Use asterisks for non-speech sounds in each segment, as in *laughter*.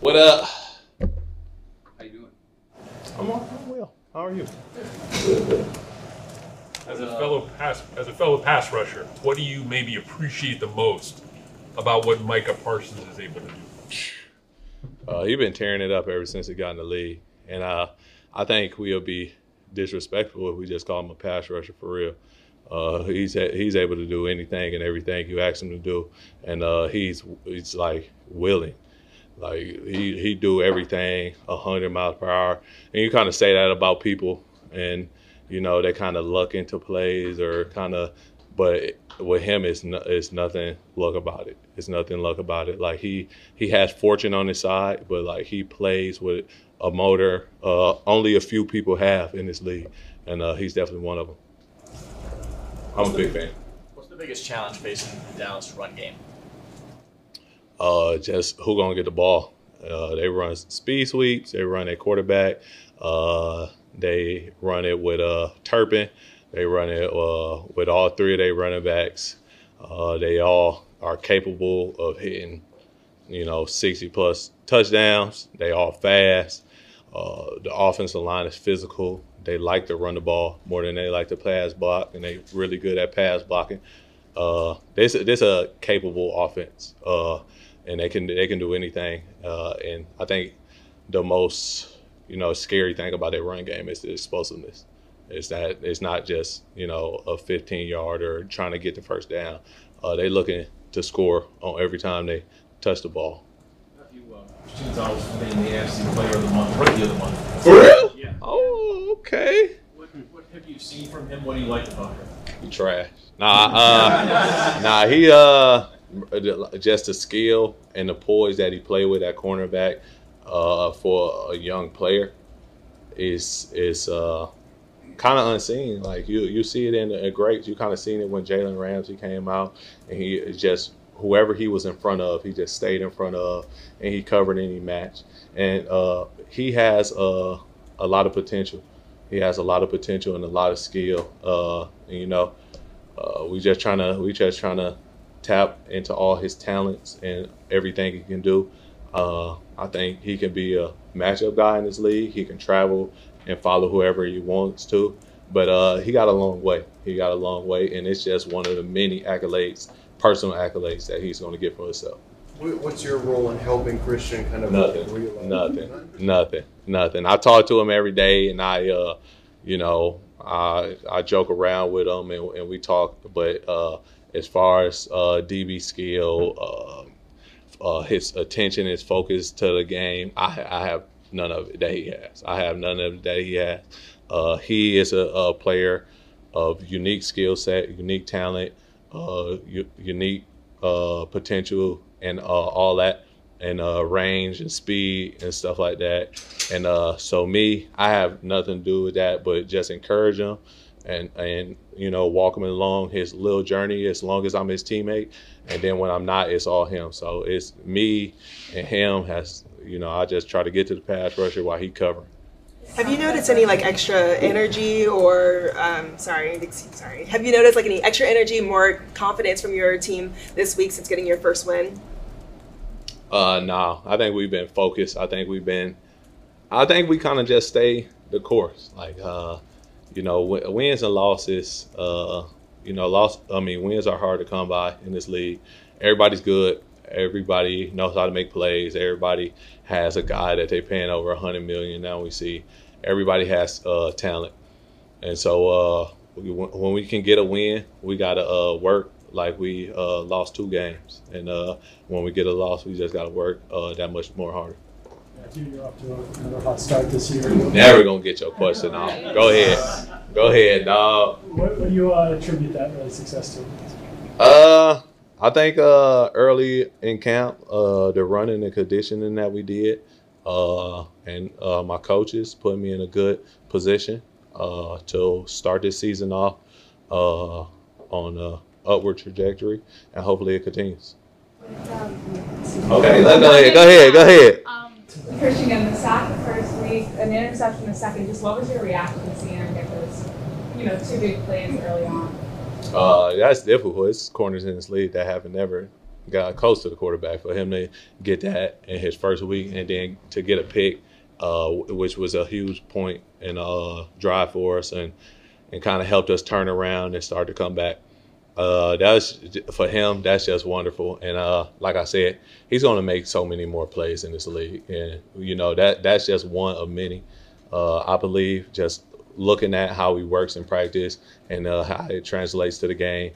What up? How you doing? I'm, all- I'm well. How are you? As a fellow pass, as a fellow pass rusher, what do you maybe appreciate the most about what Micah Parsons is able to do? Uh, he's been tearing it up ever since he got in the league, and uh, I think we'll be disrespectful if we just call him a pass rusher for real. Uh, he's he's able to do anything and everything you ask him to do, and uh, he's he's like willing, like he he do everything hundred miles per hour, and you kind of say that about people, and you know they kind of luck into plays or kind of, but with him it's no, it's nothing luck about it. It's nothing luck about it. Like he he has fortune on his side, but like he plays with a motor uh, only a few people have in this league, and uh, he's definitely one of them. I'm a big fan. What's the biggest challenge facing the Dallas run game? Uh, just who gonna get the ball? Uh, they run speed sweeps. They run a quarterback. Uh, they run it with uh, Turpin. They run it uh, with all three of their running backs. Uh, they all are capable of hitting, you know, 60 plus touchdowns. They all fast. Uh, the offensive line is physical. They like to run the ball more than they like to pass block, and they really good at pass blocking. Uh, this this a capable offense, uh, and they can they can do anything. Uh, and I think the most you know scary thing about their run game is the explosiveness. It's that it's not just you know a 15 yard or trying to get the first down. Uh, they looking to score on every time they touch the ball. Christian's always been the AFC Player of the Month, Rookie of the Month. For real? Yeah. Oh, okay. What, what have you seen from him? What do you like about him? He trash. Nah, uh, *laughs* nah. He uh, just the skill and the poise that he played with at cornerback uh, for a young player is is uh, kind of unseen. Like you you see it in the greats. You kind of seen it when Jalen Ramsey came out, and he just whoever he was in front of, he just stayed in front of, and he covered any match. And uh, he has uh, a lot of potential. He has a lot of potential and a lot of skill. Uh, and, you know, uh, we just trying to we just trying to tap into all his talents and everything he can do. Uh, I think he can be a matchup guy in this league. He can travel and follow whoever he wants to. But uh, he got a long way. He got a long way, and it's just one of the many accolades, personal accolades that he's going to get for himself. What's your role in helping Christian kind of Nothing. realize? Nothing. Nothing. Nothing. I talk to him every day, and I, uh, you know, I I joke around with him, and, and we talk. But uh, as far as uh, DB skill, uh, uh, his attention, his focus to the game, I, I have none of it that he has. I have none of it that he has. Uh, he is a, a player of unique skill set, unique talent, uh, u- unique potential, and all that, and range and speed and stuff like that. And so me, I have nothing to do with that, but just encourage him and and you know walk him along his little journey as long as I'm his teammate. And then when I'm not, it's all him. So it's me and him has you know I just try to get to the pass rusher while he covering. Have you noticed any like extra energy or um, sorry, sorry? Have you noticed like any extra energy, more confidence from your team this week since getting your first win? Uh, no, I think we've been focused. I think we've been, I think we kind of just stay the course. Like, uh, you know, wins and losses. Uh, you know, loss. I mean, wins are hard to come by in this league. Everybody's good. Everybody knows how to make plays. Everybody has a guy that they're paying over a hundred million. Now we see everybody has uh, talent, and so uh, when we can get a win, we gotta uh, work like we uh, lost two games, and uh, when we get a loss, we just gotta work uh, that much more harder. Matthew, you're off to another hot start this year. Never gonna get your question off. Go ahead, go ahead, dog. What, what do you uh, attribute that early success to? Uh, I think uh, early in camp, uh, the running and conditioning that we did, uh, and uh, my coaches put me in a good position uh, to start this season off uh, on a upward trajectory, and hopefully it continues. Okay, let's go ahead. Go ahead. Go ahead. Um, Christian, getting the sack the first week, an interception the second. Just what was your reaction to seeing him get those, you know, two big plays early on? Uh, that's difficult. It's corners in this league that haven't never got close to the quarterback. For him to get that in his first week and then to get a pick, uh, which was a huge point and uh, drive for us, and and kind of helped us turn around and start to come back. Uh, that's for him. That's just wonderful. And uh, like I said, he's going to make so many more plays in this league, and you know that that's just one of many. Uh, I believe just looking at how he works in practice and uh, how it translates to the game.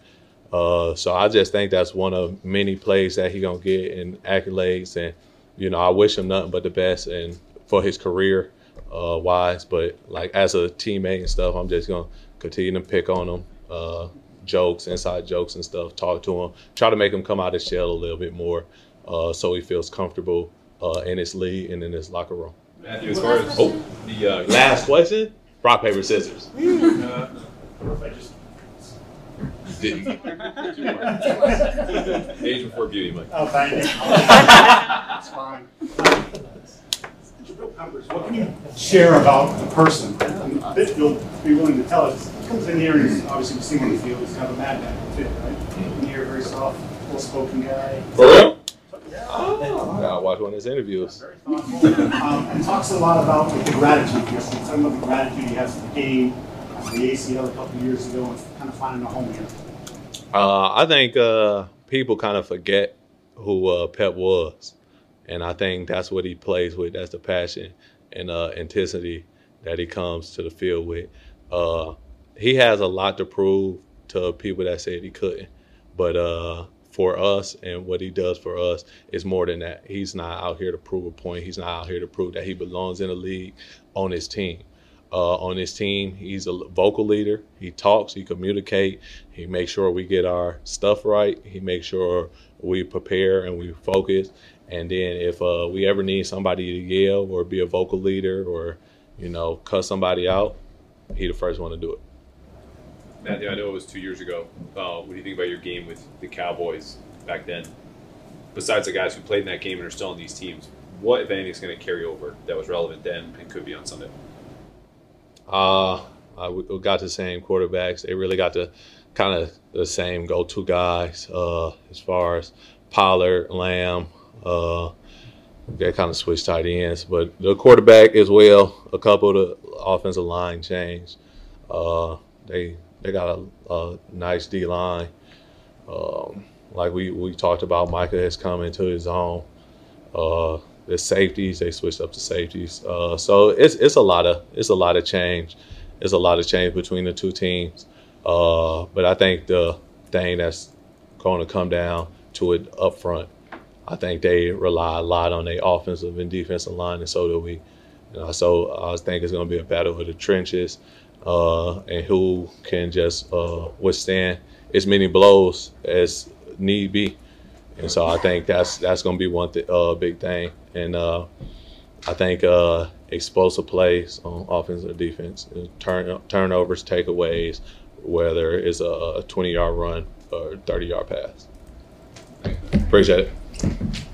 Uh, so I just think that's one of many plays that he gonna get and accolades, and you know I wish him nothing but the best and for his career uh, wise. But like as a teammate and stuff, I'm just gonna continue to pick on him, uh, jokes, inside jokes and stuff. Talk to him, try to make him come out his shell a little bit more, uh, so he feels comfortable uh, in his league and in his locker room. Matthew, as far as Oh. the uh, Last question: rock paper scissors. *laughs* uh, *laughs* age before beauty, Mike. Oh, thank you. *laughs* That's fine. What can you share about the person? And a you'll be willing to tell us. He comes in here and he's obviously we've seen him on the field. He's kind of a madman too, right? In here, very soft, well-spoken guy. For real? Oh, I watch one of his interviews. Very thoughtful. Um, and talks a lot about like, the gratitude. Yes, some of the gratitude he has for the game, after the ACL a couple of years ago, and kind of finding a home here. Uh, I think uh, people kind of forget who uh, Pep was, and I think that's what he plays with. That's the passion and uh, intensity that he comes to the field with. Uh, he has a lot to prove to people that said he couldn't, but uh, for us and what he does for us is more than that. He's not out here to prove a point. He's not out here to prove that he belongs in the league on his team. Uh, on his team, he's a vocal leader. He talks, he communicates, he makes sure we get our stuff right. He makes sure we prepare and we focus. And then if uh, we ever need somebody to yell or be a vocal leader or, you know, cuss somebody out, he the first one to do it. Matthew, I know it was two years ago. Uh, what do you think about your game with the Cowboys back then? Besides the guys who played in that game and are still on these teams, what, if anything, is going to carry over that was relevant then and could be on Sunday? Uh, uh, we got the same quarterbacks. They really got the kind of the same go-to guys uh, as far as Pollard, Lamb. Uh, they kind of switched tight ends, but the quarterback as well. A couple of the offensive line changed. Uh, they they got a, a nice D line. Um, like we, we talked about, Micah has come into his own. The safeties they switched up to safeties. Uh, so it's it's a lot of it's a lot of change. It's a lot of change between the two teams. Uh, but I think the thing that's going to come down to it up front, I think they rely a lot on their offensive and defensive line, and so do we. You know, so I think it's going to be a battle of the trenches, uh, and who can just uh, withstand as many blows as need be. And so I think that's that's going to be one th- uh, big thing. And uh, I think uh, explosive plays on offense or defense, uh, turn turnovers, takeaways, whether it's a 20 yard run or 30 yard pass. Appreciate it.